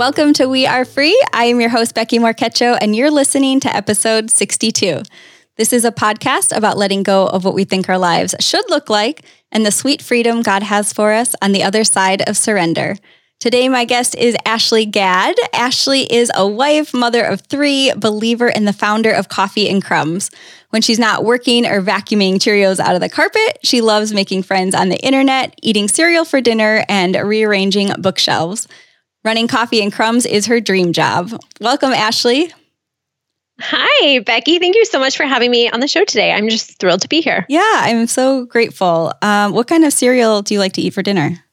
Welcome to We Are Free. I am your host, Becky Marquecho, and you're listening to episode 62. This is a podcast about letting go of what we think our lives should look like and the sweet freedom God has for us on the other side of surrender. Today, my guest is Ashley Gadd. Ashley is a wife, mother of three, believer, and the founder of Coffee and Crumbs. When she's not working or vacuuming Cheerios out of the carpet, she loves making friends on the internet, eating cereal for dinner, and rearranging bookshelves. Running Coffee and Crumbs is her dream job. Welcome, Ashley. Hi, Becky. Thank you so much for having me on the show today. I'm just thrilled to be here. Yeah, I'm so grateful. Um, what kind of cereal do you like to eat for dinner?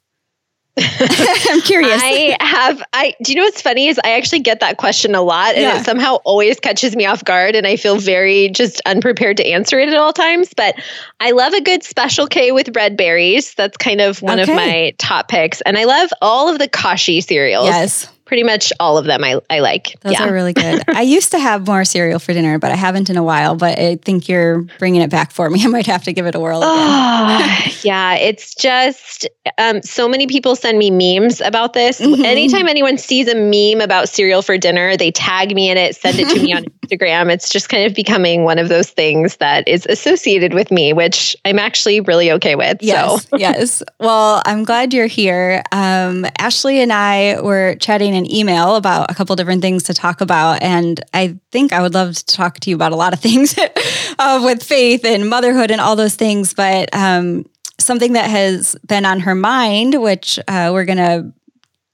I'm curious. I have I do you know what's funny is I actually get that question a lot and yeah. it somehow always catches me off guard and I feel very just unprepared to answer it at all times. But I love a good special K with red berries. That's kind of one okay. of my top picks. And I love all of the Kashi cereals. Yes pretty much all of them I, I like. Those yeah. are really good. I used to have more cereal for dinner, but I haven't in a while. But I think you're bringing it back for me. I might have to give it a whirl. Oh, yeah, it's just um, so many people send me memes about this. Mm-hmm. Anytime anyone sees a meme about cereal for dinner, they tag me in it, send it to me on Instagram. It's just kind of becoming one of those things that is associated with me, which I'm actually really okay with. Yes, so. yes. Well, I'm glad you're here. Um, Ashley and I were chatting an email about a couple different things to talk about. And I think I would love to talk to you about a lot of things uh, with faith and motherhood and all those things. But um, something that has been on her mind, which uh, we're going to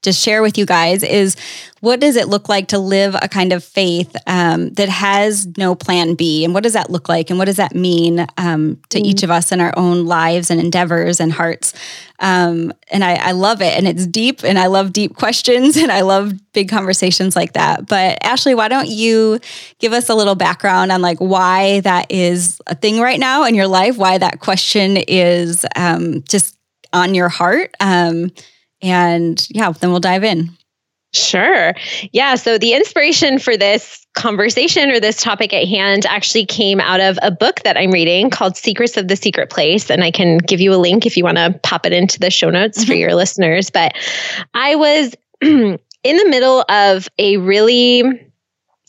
just share with you guys is what does it look like to live a kind of faith um, that has no plan B? And what does that look like? And what does that mean um, to mm. each of us in our own lives and endeavors and hearts? Um, and I, I, love it. And it's deep, and I love deep questions, and I love big conversations like that. But Ashley, why don't you give us a little background on like why that is a thing right now in your life? Why that question is um, just on your heart? And yeah, then we'll dive in. Sure. Yeah. So the inspiration for this conversation or this topic at hand actually came out of a book that I'm reading called Secrets of the Secret Place. And I can give you a link if you want to pop it into the show notes mm-hmm. for your listeners. But I was in the middle of a really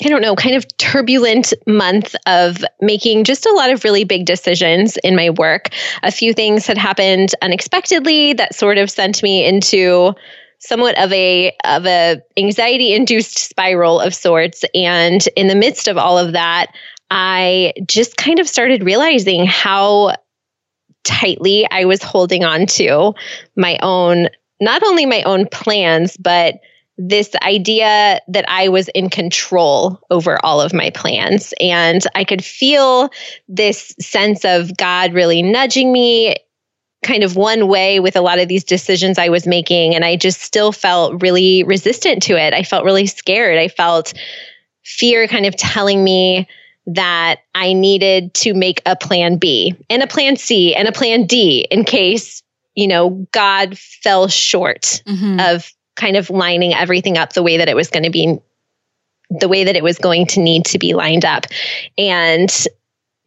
I don't know, kind of turbulent month of making just a lot of really big decisions in my work. A few things had happened unexpectedly that sort of sent me into somewhat of a of a anxiety induced spiral of sorts and in the midst of all of that I just kind of started realizing how tightly I was holding on to my own not only my own plans but this idea that I was in control over all of my plans. And I could feel this sense of God really nudging me kind of one way with a lot of these decisions I was making. And I just still felt really resistant to it. I felt really scared. I felt fear kind of telling me that I needed to make a plan B and a plan C and a plan D in case, you know, God fell short mm-hmm. of kind of lining everything up the way that it was going to be the way that it was going to need to be lined up and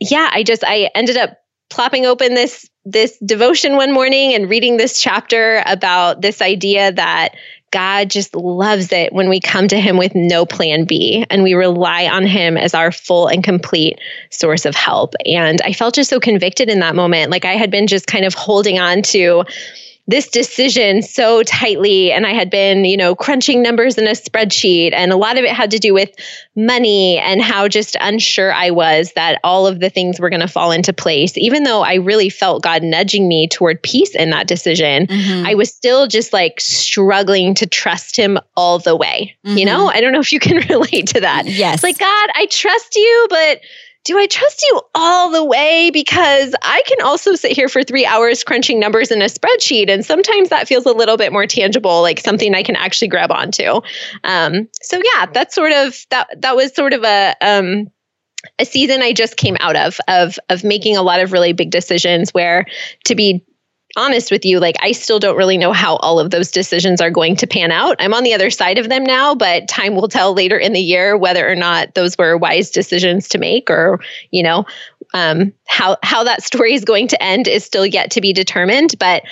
yeah i just i ended up plopping open this this devotion one morning and reading this chapter about this idea that God just loves it when we come to him with no plan B and we rely on him as our full and complete source of help. And I felt just so convicted in that moment. Like I had been just kind of holding on to this decision so tightly and I had been, you know, crunching numbers in a spreadsheet and a lot of it had to do with money and how just unsure I was that all of the things were going to fall into place. Even though I really felt God nudging me toward peace in that decision, mm-hmm. I was still just like struggling to trust him all the way. Mm-hmm. You know, I don't know if you can relate to that. Yes. It's like, God, I trust you, but do I trust you all the way? Because I can also sit here for three hours crunching numbers in a spreadsheet. And sometimes that feels a little bit more tangible, like something I can actually grab onto. Um, so yeah, that's sort of that that was sort of a um, a season I just came out of of of making a lot of really big decisions where to be honest with you, like I still don't really know how all of those decisions are going to pan out. I'm on the other side of them now, but time will tell later in the year whether or not those were wise decisions to make or, you know, um, how how that story is going to end is still yet to be determined. But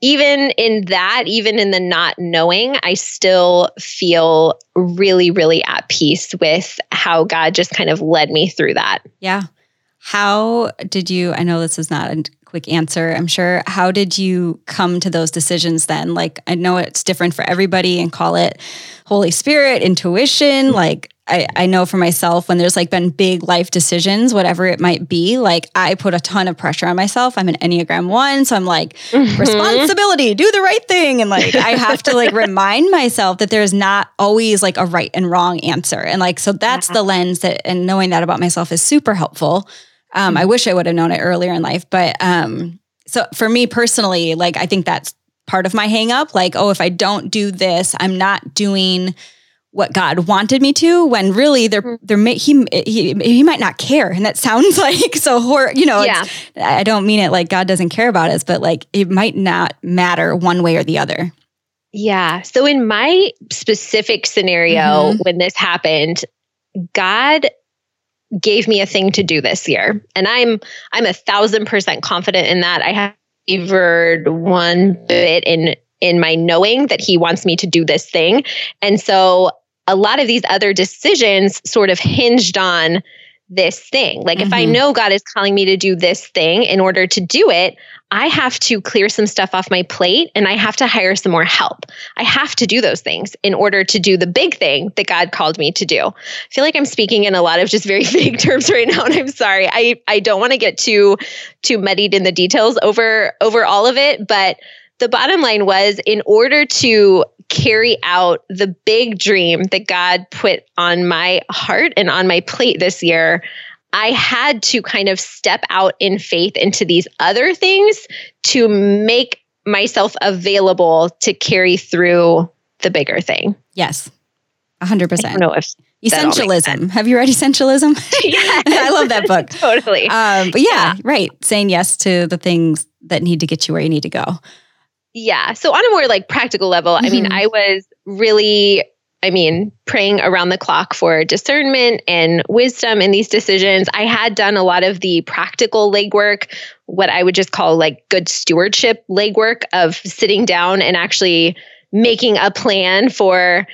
even in that, even in the not knowing, I still feel really, really at peace with how God just kind of led me through that. Yeah. How did you? I know this is not quick answer, I'm sure. How did you come to those decisions then? Like, I know it's different for everybody and call it Holy Spirit, intuition. Like, I, I know for myself when there's like been big life decisions, whatever it might be, like I put a ton of pressure on myself. I'm an Enneagram one. So I'm like, mm-hmm. responsibility, do the right thing. And like I have to like remind myself that there's not always like a right and wrong answer. And like, so that's yeah. the lens that and knowing that about myself is super helpful. Um, I mm-hmm. wish I would have known it earlier in life. But um, so for me personally, like I think that's part of my hang up. Like, oh, if I don't do this, I'm not doing what God wanted me to when really there mm-hmm. there may, he, he he might not care and that sounds like so hor- you know yeah. I don't mean it like God doesn't care about us but like it might not matter one way or the other. Yeah. So in my specific scenario mm-hmm. when this happened God gave me a thing to do this year and I'm I'm a thousand percent confident in that I have wavered one bit in in my knowing that he wants me to do this thing. And so a lot of these other decisions sort of hinged on this thing. Like mm-hmm. if I mm-hmm. know God is calling me to do this thing in order to do it, I have to clear some stuff off my plate and I have to hire some more help. I have to do those things in order to do the big thing that God called me to do. I feel like I'm speaking in a lot of just very vague terms right now and I'm sorry. I I don't want to get too too muddied in the details over over all of it, but the bottom line was in order to carry out the big dream that God put on my heart and on my plate this year, I had to kind of step out in faith into these other things to make myself available to carry through the bigger thing. Yes. 100%. I don't know if Essentialism. Have you read Essentialism? Yeah, I love that book. totally. Um, but yeah, yeah, right. Saying yes to the things that need to get you where you need to go. Yeah. So on a more like practical level, mm-hmm. I mean, mm-hmm. I was really I mean, praying around the clock for discernment and wisdom in these decisions. I had done a lot of the practical legwork, what I would just call like good stewardship legwork of sitting down and actually making a plan for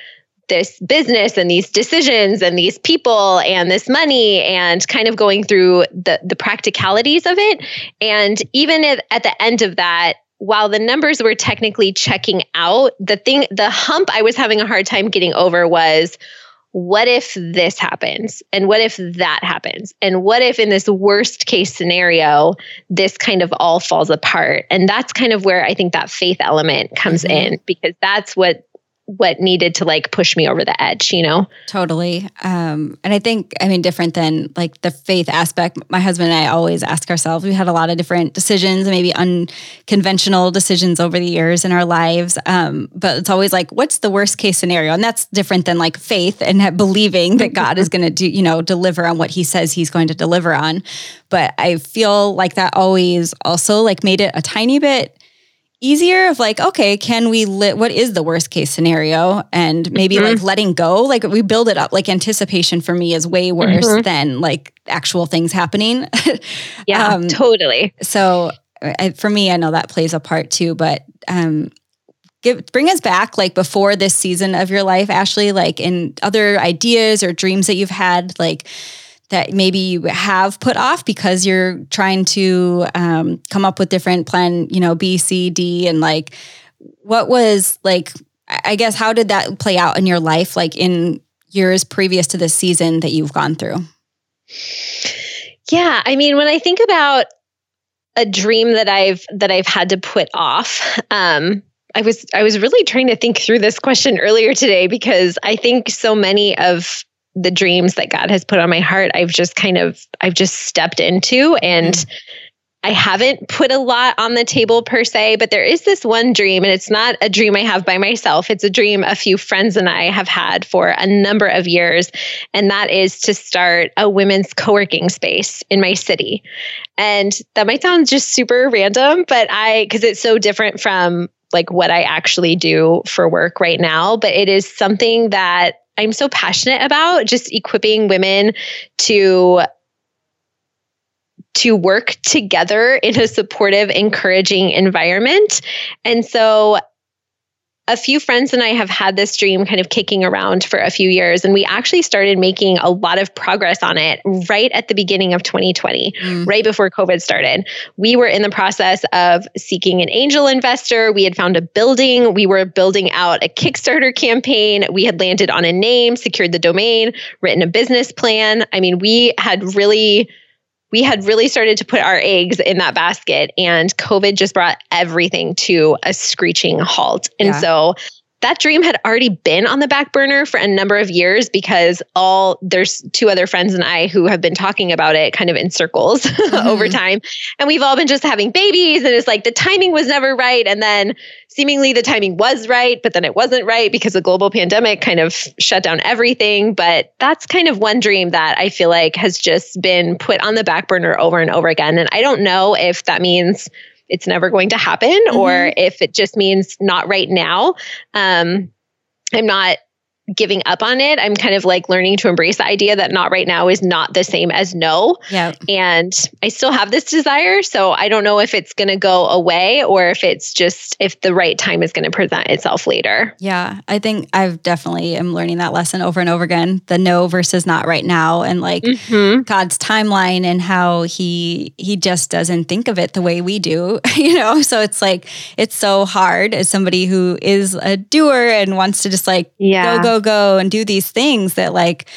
this business and these decisions and these people and this money and kind of going through the the practicalities of it and even at, at the end of that while the numbers were technically checking out, the thing, the hump I was having a hard time getting over was what if this happens? And what if that happens? And what if in this worst case scenario, this kind of all falls apart? And that's kind of where I think that faith element comes mm-hmm. in because that's what what needed to like push me over the edge, you know? Totally. Um, and I think, I mean, different than like the faith aspect, my husband and I always ask ourselves, we had a lot of different decisions, maybe unconventional decisions over the years in our lives. Um, but it's always like, what's the worst case scenario? And that's different than like faith and believing that God is going to do, you know, deliver on what he says he's going to deliver on. But I feel like that always also like made it a tiny bit easier of like okay can we lit what is the worst case scenario and maybe mm-hmm. like letting go like we build it up like anticipation for me is way worse mm-hmm. than like actual things happening yeah um, totally so I, for me i know that plays a part too but um give bring us back like before this season of your life ashley like in other ideas or dreams that you've had like that maybe you have put off because you're trying to um, come up with different plan, you know, B, C, D, and like, what was like, I guess, how did that play out in your life, like in years previous to this season that you've gone through? Yeah, I mean, when I think about a dream that I've that I've had to put off, um, I was I was really trying to think through this question earlier today because I think so many of the dreams that God has put on my heart, I've just kind of I've just stepped into and mm-hmm. I haven't put a lot on the table per se, but there is this one dream, and it's not a dream I have by myself. It's a dream a few friends and I have had for a number of years. And that is to start a women's co working space in my city. And that might sound just super random, but I, because it's so different from like what I actually do for work right now, but it is something that I'm so passionate about just equipping women to to work together in a supportive, encouraging environment. And so a few friends and I have had this dream kind of kicking around for a few years, and we actually started making a lot of progress on it right at the beginning of 2020, mm. right before COVID started. We were in the process of seeking an angel investor. We had found a building. We were building out a Kickstarter campaign. We had landed on a name, secured the domain, written a business plan. I mean, we had really we had really started to put our eggs in that basket and COVID just brought everything to a screeching halt. And yeah. so that dream had already been on the back burner for a number of years because all there's two other friends and I who have been talking about it kind of in circles mm-hmm. over time. And we've all been just having babies. And it's like the timing was never right. And then seemingly the timing was right, but then it wasn't right because the global pandemic kind of shut down everything. But that's kind of one dream that I feel like has just been put on the back burner over and over again. And I don't know if that means it's never going to happen mm-hmm. or if it just means not right now. Um, I'm not giving up on it. I'm kind of like learning to embrace the idea that not right now is not the same as no. Yeah. And I still have this desire. So I don't know if it's going to go away or if it's just if the right time is going to present itself later. Yeah. I think I've definitely am learning that lesson over and over again. The no versus not right now and like mm-hmm. God's timeline and how he he just doesn't think of it the way we do, you know? So it's like it's so hard as somebody who is a doer and wants to just like yeah. go go go and do these things that like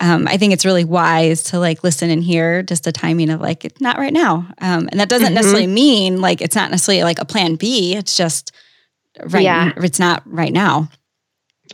um, I think it's really wise to like listen and hear just the timing of like it's not right now, um, and that doesn't mm-hmm. necessarily mean like it's not necessarily like a plan B. It's just right. Yeah. It's not right now.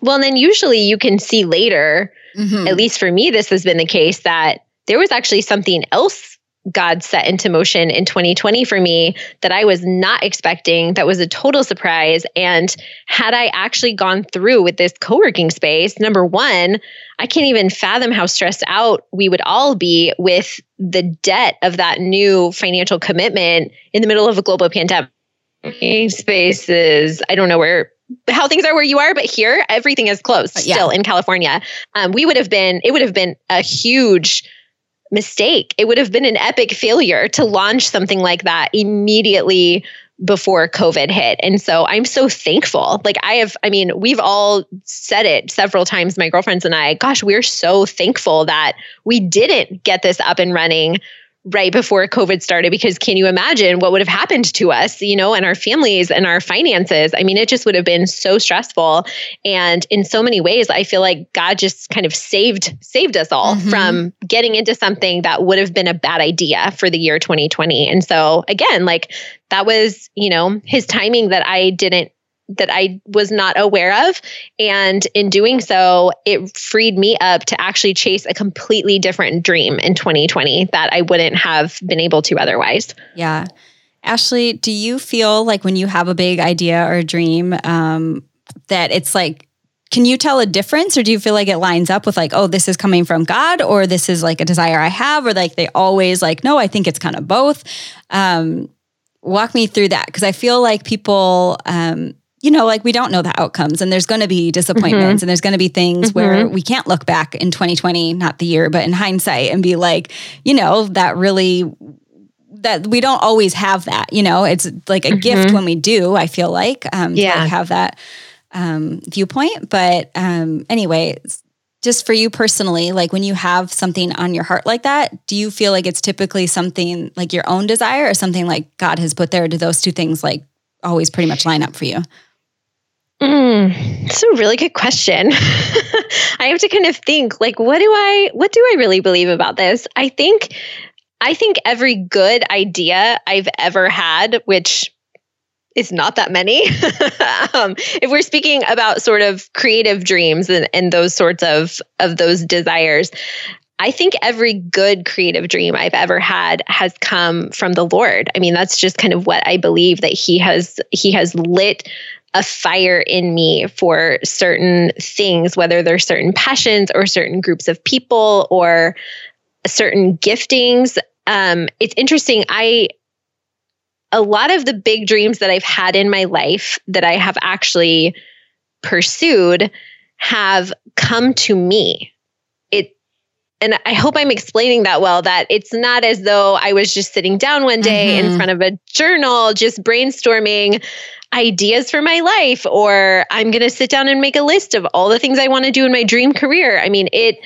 Well, and then usually you can see later. Mm-hmm. At least for me, this has been the case that there was actually something else God set into motion in 2020 for me that I was not expecting. That was a total surprise. And had I actually gone through with this co working space, number one, I can't even fathom how stressed out we would all be with the debt of that new financial commitment in the middle of a global pandemic. Spaces, I don't know where how things are where you are, but here everything is closed yeah. still in California. Um, we would have been, it would have been a huge mistake. It would have been an epic failure to launch something like that immediately before COVID hit. And so I'm so thankful. Like I have, I mean, we've all said it several times, my girlfriends and I, gosh, we're so thankful that we didn't get this up and running right before COVID started because can you imagine what would have happened to us, you know, and our families and our finances? I mean, it just would have been so stressful. And in so many ways, I feel like God just kind of saved saved us all mm-hmm. from getting into something that would have been a bad idea for the year 2020. And so again, like that was, you know, his timing that I didn't that I was not aware of. And in doing so, it freed me up to actually chase a completely different dream in 2020 that I wouldn't have been able to otherwise. Yeah. Ashley, do you feel like when you have a big idea or a dream, um, that it's like, can you tell a difference or do you feel like it lines up with like, oh, this is coming from God or this is like a desire I have or like they always like, no, I think it's kind of both. Um, walk me through that because I feel like people, um, you know, like we don't know the outcomes and there's going to be disappointments mm-hmm. and there's going to be things mm-hmm. where we can't look back in 2020, not the year, but in hindsight and be like, you know, that really that we don't always have that, you know, it's like a mm-hmm. gift when we do, I feel like, um, yeah. to like have that um, viewpoint. But um, anyway, just for you personally, like when you have something on your heart like that, do you feel like it's typically something like your own desire or something like God has put there? Do those two things like always pretty much line up for you? Mm, it's a really good question. I have to kind of think like what do I what do I really believe about this? I think I think every good idea I've ever had, which is not that many. um, if we're speaking about sort of creative dreams and, and those sorts of of those desires, I think every good creative dream I've ever had has come from the Lord. I mean, that's just kind of what I believe that he has he has lit a fire in me for certain things, whether they're certain passions or certain groups of people or certain giftings. Um, it's interesting. I a lot of the big dreams that I've had in my life that I have actually pursued have come to me. It and I hope I'm explaining that well that it's not as though I was just sitting down one day mm-hmm. in front of a journal just brainstorming ideas for my life or I'm going to sit down and make a list of all the things I want to do in my dream career. I mean, it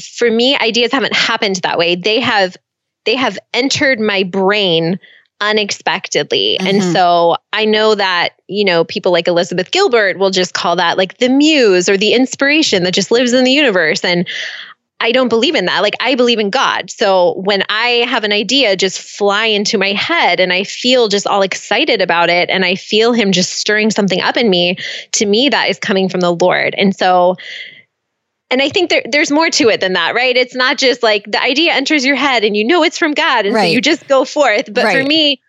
for me ideas haven't happened that way. They have they have entered my brain unexpectedly. Mm-hmm. And so I know that, you know, people like Elizabeth Gilbert will just call that like the muse or the inspiration that just lives in the universe. And I don't believe in that. Like I believe in God. So when I have an idea just fly into my head and I feel just all excited about it and I feel him just stirring something up in me, to me that is coming from the Lord. And so and I think there, there's more to it than that, right? It's not just like the idea enters your head and you know it's from God. And right. so you just go forth. But right. for me,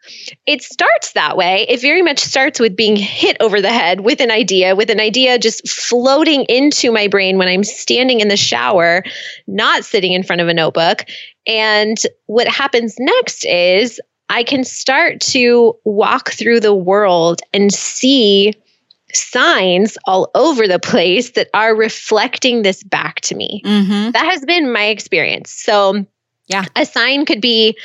it starts that way. It very much starts with being hit over the head with an idea, with an idea just floating into my brain when I'm standing in the shower, not sitting in front of a notebook. And what happens next is I can start to walk through the world and see signs all over the place that are reflecting this back to me. Mm-hmm. That has been my experience. So, yeah, a sign could be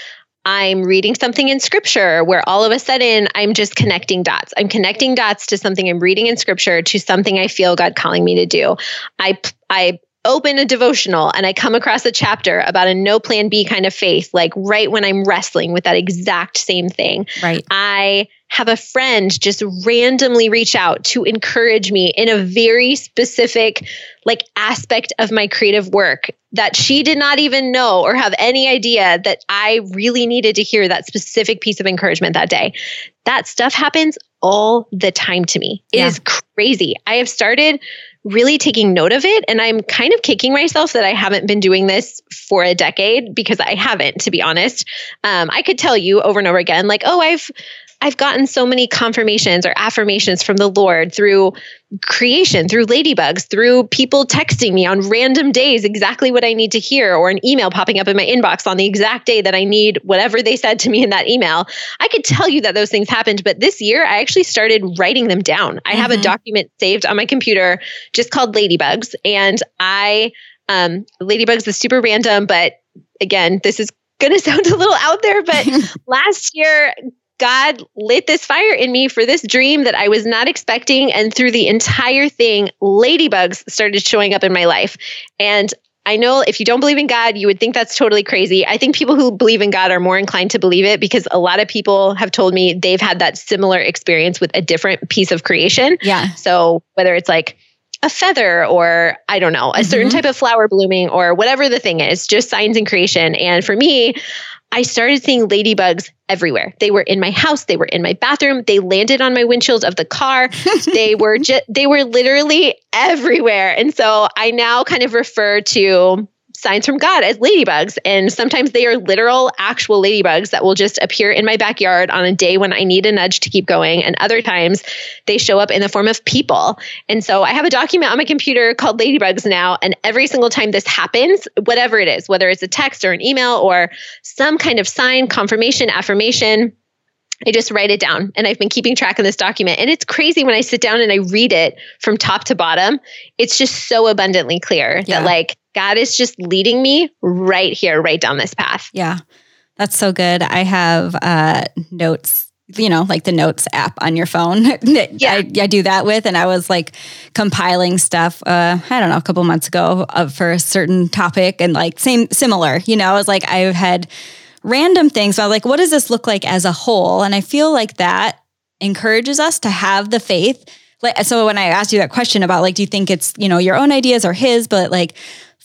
I'm reading something in scripture where all of a sudden I'm just connecting dots. I'm connecting dots to something I'm reading in scripture to something I feel God calling me to do. I I open a devotional and I come across a chapter about a no plan B kind of faith, like right when I'm wrestling with that exact same thing. Right. I have a friend just randomly reach out to encourage me in a very specific like aspect of my creative work that she did not even know or have any idea that I really needed to hear that specific piece of encouragement that day. That stuff happens all the time to me. It yeah. is crazy. I have started really taking note of it. And I'm kind of kicking myself that I haven't been doing this for a decade because I haven't, to be honest. Um, I could tell you over and over again, like, oh, I've I've gotten so many confirmations or affirmations from the Lord through creation, through ladybugs, through people texting me on random days exactly what I need to hear, or an email popping up in my inbox on the exact day that I need whatever they said to me in that email. I could tell you that those things happened, but this year I actually started writing them down. I mm-hmm. have a mm-hmm. document saved on my computer just called Ladybugs. And I, um, Ladybugs is super random, but again, this is going to sound a little out there, but last year, God lit this fire in me for this dream that I was not expecting. And through the entire thing, ladybugs started showing up in my life. And I know if you don't believe in God, you would think that's totally crazy. I think people who believe in God are more inclined to believe it because a lot of people have told me they've had that similar experience with a different piece of creation. Yeah. So whether it's like, a feather or I don't know, a mm-hmm. certain type of flower blooming or whatever the thing is, just signs in creation. And for me, I started seeing ladybugs everywhere. They were in my house, they were in my bathroom, they landed on my windshield of the car. they were just they were literally everywhere. And so I now kind of refer to signs from God as ladybugs. And sometimes they are literal, actual ladybugs that will just appear in my backyard on a day when I need a nudge to keep going. And other times they show up in the form of people. And so I have a document on my computer called Ladybugs now. And every single time this happens, whatever it is, whether it's a text or an email or some kind of sign, confirmation, affirmation, I just write it down and I've been keeping track of this document. And it's crazy when I sit down and I read it from top to bottom. It's just so abundantly clear yeah. that, like, God is just leading me right here, right down this path. Yeah. That's so good. I have uh, notes you know, like the notes app on your phone. yeah. I, I, do that with. And I was like compiling stuff, uh, I don't know, a couple months ago uh, for a certain topic and like same, similar, you know, I was like, I've had random things. So I was like, what does this look like as a whole? And I feel like that encourages us to have the faith. Like, so when I asked you that question about like, do you think it's, you know, your own ideas or his, but like,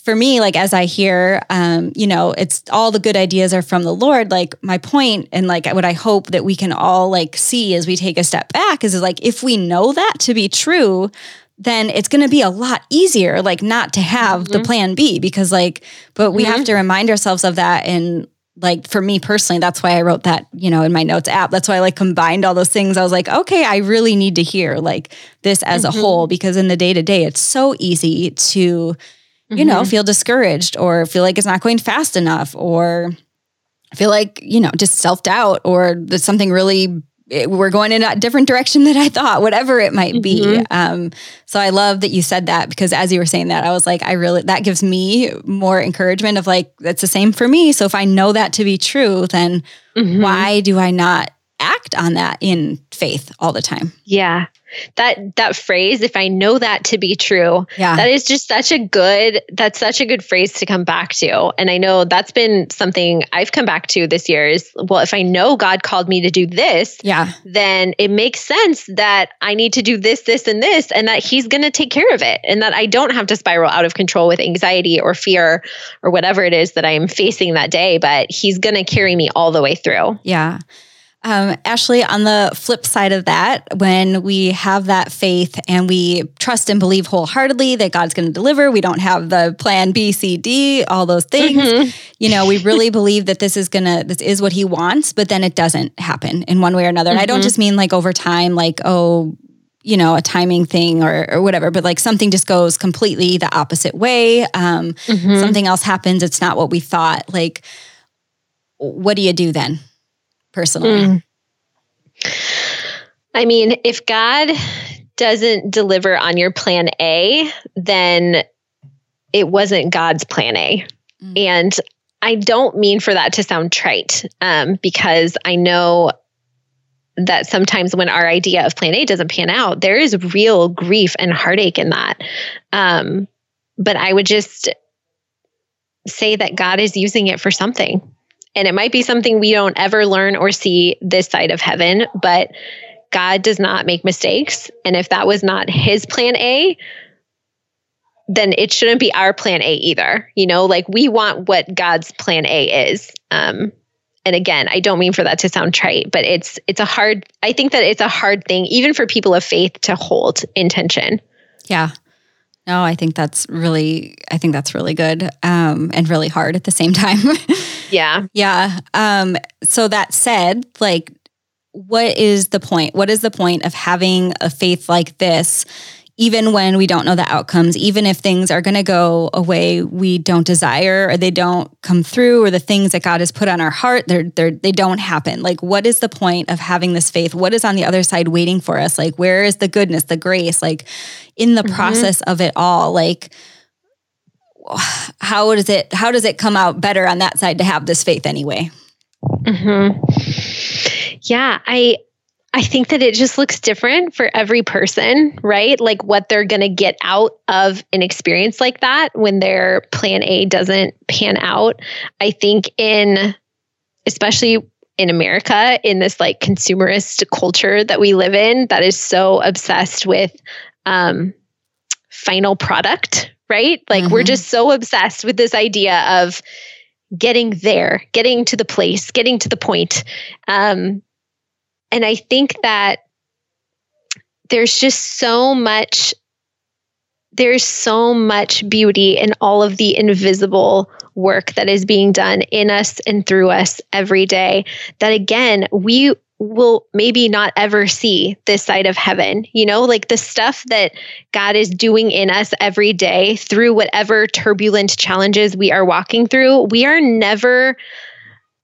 for me, like as I hear, um, you know, it's all the good ideas are from the Lord. Like my point, and like what I hope that we can all like see as we take a step back is, is like if we know that to be true, then it's going to be a lot easier like not to have mm-hmm. the plan B because like but we mm-hmm. have to remind ourselves of that and like for me personally that's why I wrote that you know in my notes app that's why I like combined all those things I was like okay I really need to hear like this as mm-hmm. a whole because in the day to day it's so easy to you know mm-hmm. feel discouraged or feel like it's not going fast enough or feel like you know just self-doubt or there's something really it, we're going in a different direction than I thought, whatever it might be. Mm-hmm. Um, so I love that you said that because as you were saying that, I was like, I really, that gives me more encouragement of like, that's the same for me. So if I know that to be true, then mm-hmm. why do I not act on that in faith all the time? Yeah. That that phrase if i know that to be true yeah. that is just such a good that's such a good phrase to come back to. And i know that's been something i've come back to this year is well if i know god called me to do this yeah. then it makes sense that i need to do this this and this and that he's going to take care of it and that i don't have to spiral out of control with anxiety or fear or whatever it is that i am facing that day but he's going to carry me all the way through. Yeah um, Ashley, on the flip side of that, when we have that faith and we trust and believe wholeheartedly that God's going to deliver, we don't have the plan B, C, D, all those things. Mm-hmm. You know, we really believe that this is going to, this is what He wants, but then it doesn't happen in one way or another. Mm-hmm. And I don't mm-hmm. just mean like over time, like, oh, you know, a timing thing or, or whatever, but like something just goes completely the opposite way. Um, mm-hmm. Something else happens. It's not what we thought. Like, what do you do then? Personally? Mm. I mean, if God doesn't deliver on your plan A, then it wasn't God's plan A. Mm. And I don't mean for that to sound trite, um, because I know that sometimes when our idea of plan A doesn't pan out, there is real grief and heartache in that. Um, but I would just say that God is using it for something. And it might be something we don't ever learn or see this side of heaven, but God does not make mistakes. And if that was not his plan A, then it shouldn't be our plan A either. You know, like we want what God's plan A is. Um, and again, I don't mean for that to sound trite, but it's it's a hard I think that it's a hard thing even for people of faith to hold intention. Yeah. No, I think that's really, I think that's really good um, and really hard at the same time. yeah. Yeah. Um, so that said, like, what is the point? What is the point of having a faith like this even when we don't know the outcomes, even if things are going to go a way we don't desire or they don't come through or the things that God has put on our heart, they're, they're, they don't happen. Like, what is the point of having this faith? What is on the other side waiting for us? Like, where is the goodness, the grace? Like, in the mm-hmm. process of it all, like, how does it how does it come out better on that side to have this faith anyway? Mm-hmm. Yeah, I I think that it just looks different for every person, right? Like what they're going to get out of an experience like that when their plan A doesn't pan out. I think in, especially in America, in this like consumerist culture that we live in, that is so obsessed with um, final product, right? Like mm-hmm. we're just so obsessed with this idea of getting there, getting to the place, getting to the point. Um, and I think that there's just so much there's so much beauty in all of the invisible work that is being done in us and through us every day that again we will maybe not ever see this side of heaven you know like the stuff that god is doing in us every day through whatever turbulent challenges we are walking through we are never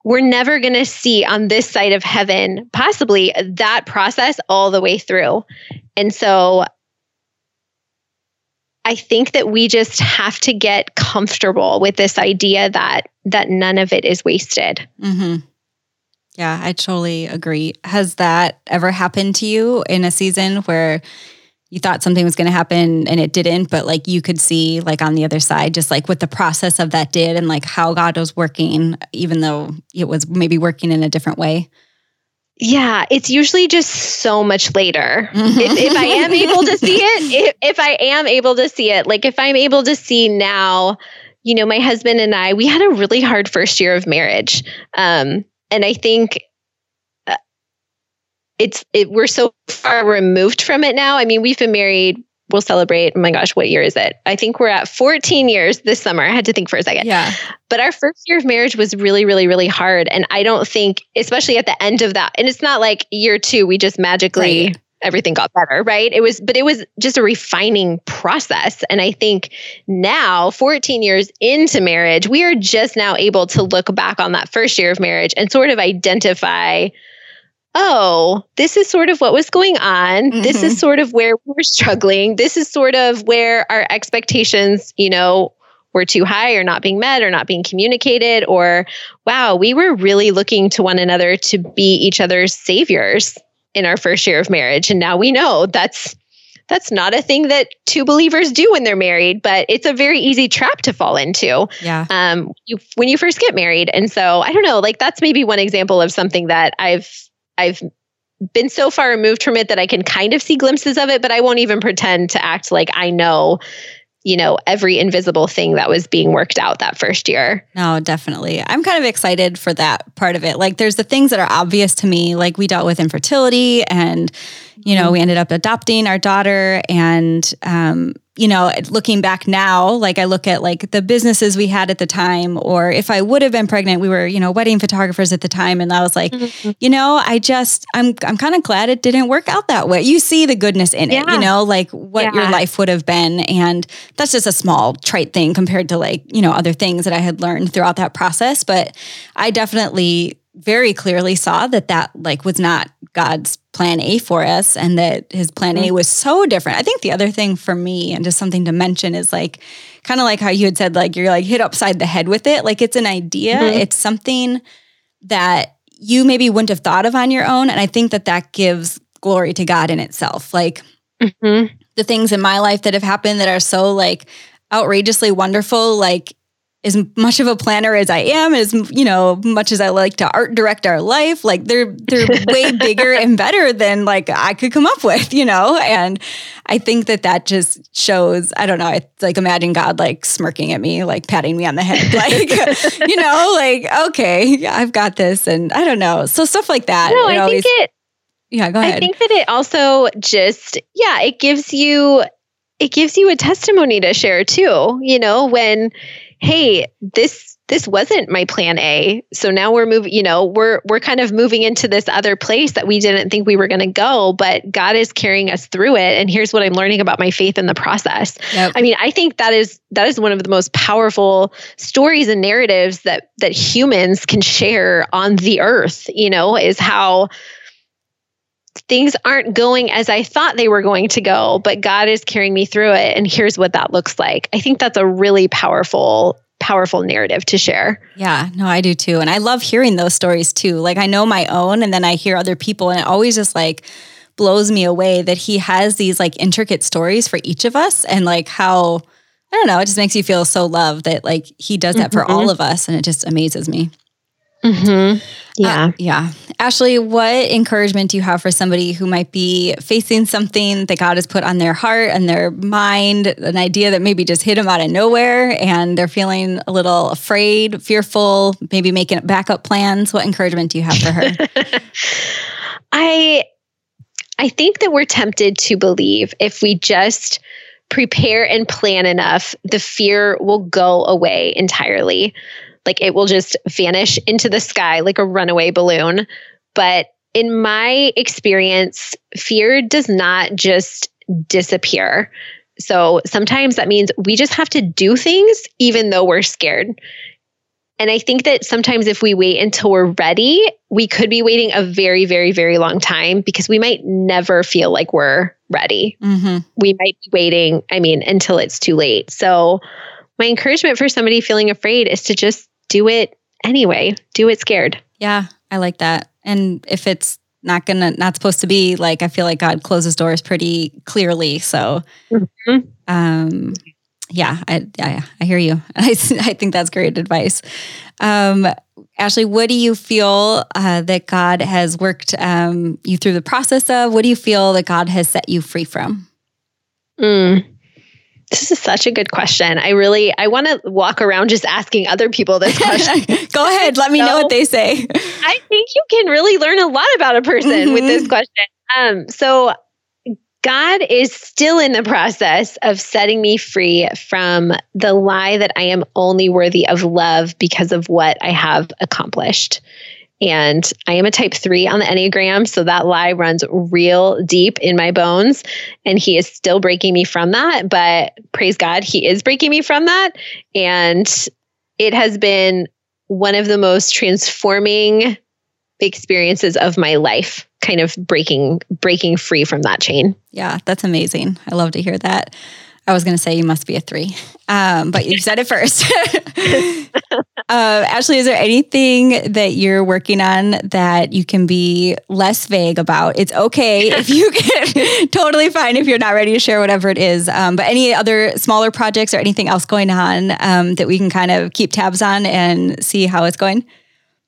we're never going to see on this side of heaven, possibly that process all the way through. And so I think that we just have to get comfortable with this idea that that none of it is wasted. Mm-hmm. Yeah, I totally agree. Has that ever happened to you in a season where you thought something was going to happen and it didn't, but like you could see like on the other side, just like what the process of that did and like how God was working, even though it was maybe working in a different way? Yeah, it's usually just so much later. Mm-hmm. If, if, I am able to see it, if, if I am able to see it, like if I'm able to see now, you know, my husband and I, we had a really hard first year of marriage. Um, and I think it's it, we're so far removed from it now. I mean, we've been married we'll celebrate. Oh my gosh, what year is it? I think we're at 14 years this summer. I had to think for a second. Yeah. But our first year of marriage was really, really, really hard. And I don't think, especially at the end of that, and it's not like year two, we just magically. Right. Everything got better, right? It was, but it was just a refining process. And I think now, 14 years into marriage, we are just now able to look back on that first year of marriage and sort of identify oh, this is sort of what was going on. Mm-hmm. This is mm-hmm. sort of where we are struggling. This is sort of where our expectations, you know, were too high or not being met or not being communicated. Or, wow, we were really looking to one another to be each other's saviors in our first year of marriage. And now we know that's. That's not a thing that two believers do when they're married, but it's a very easy trap to fall into. Yeah. Um, you, when you first get married, and so I don't know, like that's maybe one example of something that I've I've been so far removed from it that I can kind of see glimpses of it, but I won't even pretend to act like I know, you know, every invisible thing that was being worked out that first year. No, definitely. I'm kind of excited for that part of it. Like there's the things that are obvious to me, like we dealt with infertility and, you know, mm-hmm. we ended up adopting our daughter and um, you know, looking back now, like I look at like the businesses we had at the time, or if I would have been pregnant, we were, you know, wedding photographers at the time. And I was like, mm-hmm. you know, I just, I'm, I'm kind of glad it didn't work out that way. You see the goodness in yeah. it, you know, like what yeah. your life would have been. And that's just a small trite thing compared to like, you know, other things that I had learned throughout that process. But I definitely very clearly saw that that like was not God's plan A for us and that his plan A mm-hmm. was so different. I think the other thing for me and just something to mention is like kind of like how you had said like you're like hit upside the head with it. Like it's an idea, mm-hmm. it's something that you maybe wouldn't have thought of on your own and I think that that gives glory to God in itself. Like mm-hmm. the things in my life that have happened that are so like outrageously wonderful like as much of a planner as I am, as you know, much as I like to art direct our life, like they're they're way bigger and better than like I could come up with, you know. And I think that that just shows. I don't know. It's like imagine God like smirking at me, like patting me on the head, like you know, like okay, I've got this, and I don't know. So stuff like that. No, I always, think it. Yeah, go ahead. I think that it also just yeah, it gives you it gives you a testimony to share too. You know when hey, this this wasn't my plan A. So now we're moving, you know, we're we're kind of moving into this other place that we didn't think we were going to go, but God is carrying us through it and here's what I'm learning about my faith in the process. Yep. I mean, I think that is that is one of the most powerful stories and narratives that that humans can share on the earth, you know, is how things aren't going as I thought they were going to go, but God is carrying me through it. And here's what that looks like. I think that's a really powerful powerful narrative to share. Yeah, no, I do too. And I love hearing those stories too. Like I know my own and then I hear other people and it always just like blows me away that he has these like intricate stories for each of us and like how I don't know, it just makes you feel so loved that like he does that mm-hmm. for all of us and it just amazes me. Mm-hmm. Yeah. Uh, yeah. Ashley, what encouragement do you have for somebody who might be facing something that God has put on their heart and their mind, an idea that maybe just hit them out of nowhere and they're feeling a little afraid, fearful, maybe making backup plans? What encouragement do you have for her? I I think that we're tempted to believe if we just prepare and plan enough, the fear will go away entirely. Like it will just vanish into the sky like a runaway balloon. But in my experience, fear does not just disappear. So sometimes that means we just have to do things even though we're scared. And I think that sometimes if we wait until we're ready, we could be waiting a very, very, very long time because we might never feel like we're ready. Mm-hmm. We might be waiting, I mean, until it's too late. So, my encouragement for somebody feeling afraid is to just do it anyway. Do it scared. Yeah, I like that. And if it's not gonna not supposed to be like I feel like God closes doors pretty clearly. So mm-hmm. um yeah, I, I I hear you. I I think that's great advice. Um Ashley, what do you feel uh, that God has worked um, you through the process of? What do you feel that God has set you free from? Mm. This is such a good question. I really I want to walk around just asking other people this question. Go ahead, let me so, know what they say. I think you can really learn a lot about a person mm-hmm. with this mm-hmm. question. Um, so God is still in the process of setting me free from the lie that I am only worthy of love because of what I have accomplished. And I am a type three on the Enneagram. So that lie runs real deep in my bones. And he is still breaking me from that. But praise God, he is breaking me from that. And it has been one of the most transforming experiences of my life kind of breaking breaking free from that chain yeah that's amazing i love to hear that i was going to say you must be a three um, but you said it first. Uh, ashley is there anything that you're working on that you can be less vague about? It's okay if you can totally fine if you're not ready to share whatever it is um, but any other smaller projects or anything else going on um, that we can kind of keep tabs on and see how it's going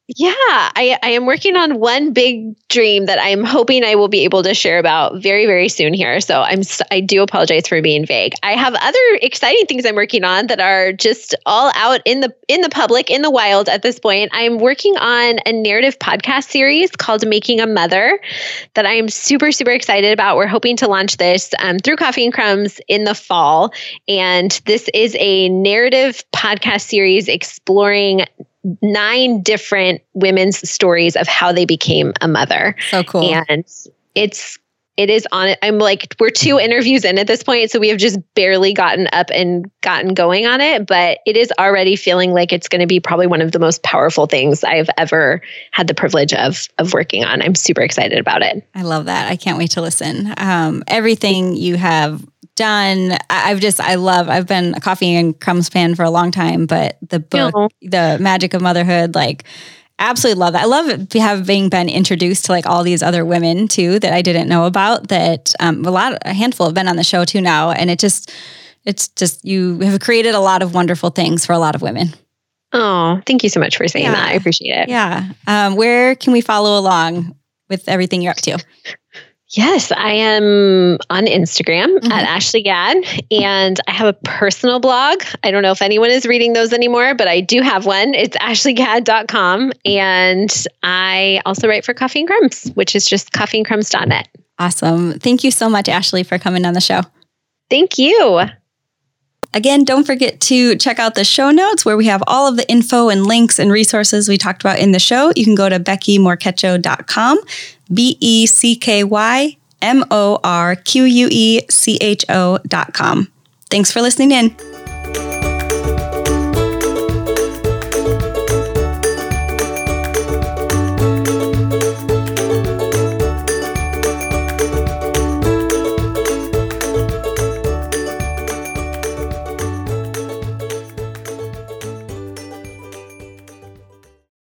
yeah, I, I am working on one big dream that I'm hoping I will be able to share about very very soon here. So I'm I do apologize for being vague. I have other exciting things I'm working on that are just all out in the in the public in the wild at this point. I'm working on a narrative podcast series called Making a Mother that I am super super excited about. We're hoping to launch this um, through Coffee and Crumbs in the fall, and this is a narrative podcast series exploring nine different women's stories of how they became a mother. So cool. And it's it is on it. I'm like, we're two interviews in at this point. So we have just barely gotten up and gotten going on it, but it is already feeling like it's going to be probably one of the most powerful things I've ever had the privilege of, of working on. I'm super excited about it. I love that. I can't wait to listen. Um, everything you have done. I've just, I love, I've been a coffee and crumbs fan for a long time, but the book, the magic of motherhood, like, absolutely love that. I love having been introduced to like all these other women too that I didn't know about. That um, a lot, a handful have been on the show too now, and it just, it's just you have created a lot of wonderful things for a lot of women. Oh, thank you so much for saying yeah. that. I appreciate it. Yeah. Um, where can we follow along with everything you're up to? Yes, I am on Instagram mm-hmm. at Ashley Gadd, and I have a personal blog. I don't know if anyone is reading those anymore, but I do have one. It's ashleygadd.com. And I also write for Coffee and Crumbs, which is just coffeeandcrumbs.net. Awesome. Thank you so much, Ashley, for coming on the show. Thank you. Again, don't forget to check out the show notes where we have all of the info and links and resources we talked about in the show. You can go to beckymorquecho.com, B E C K Y M O R Q U E C H O.com. Thanks for listening in.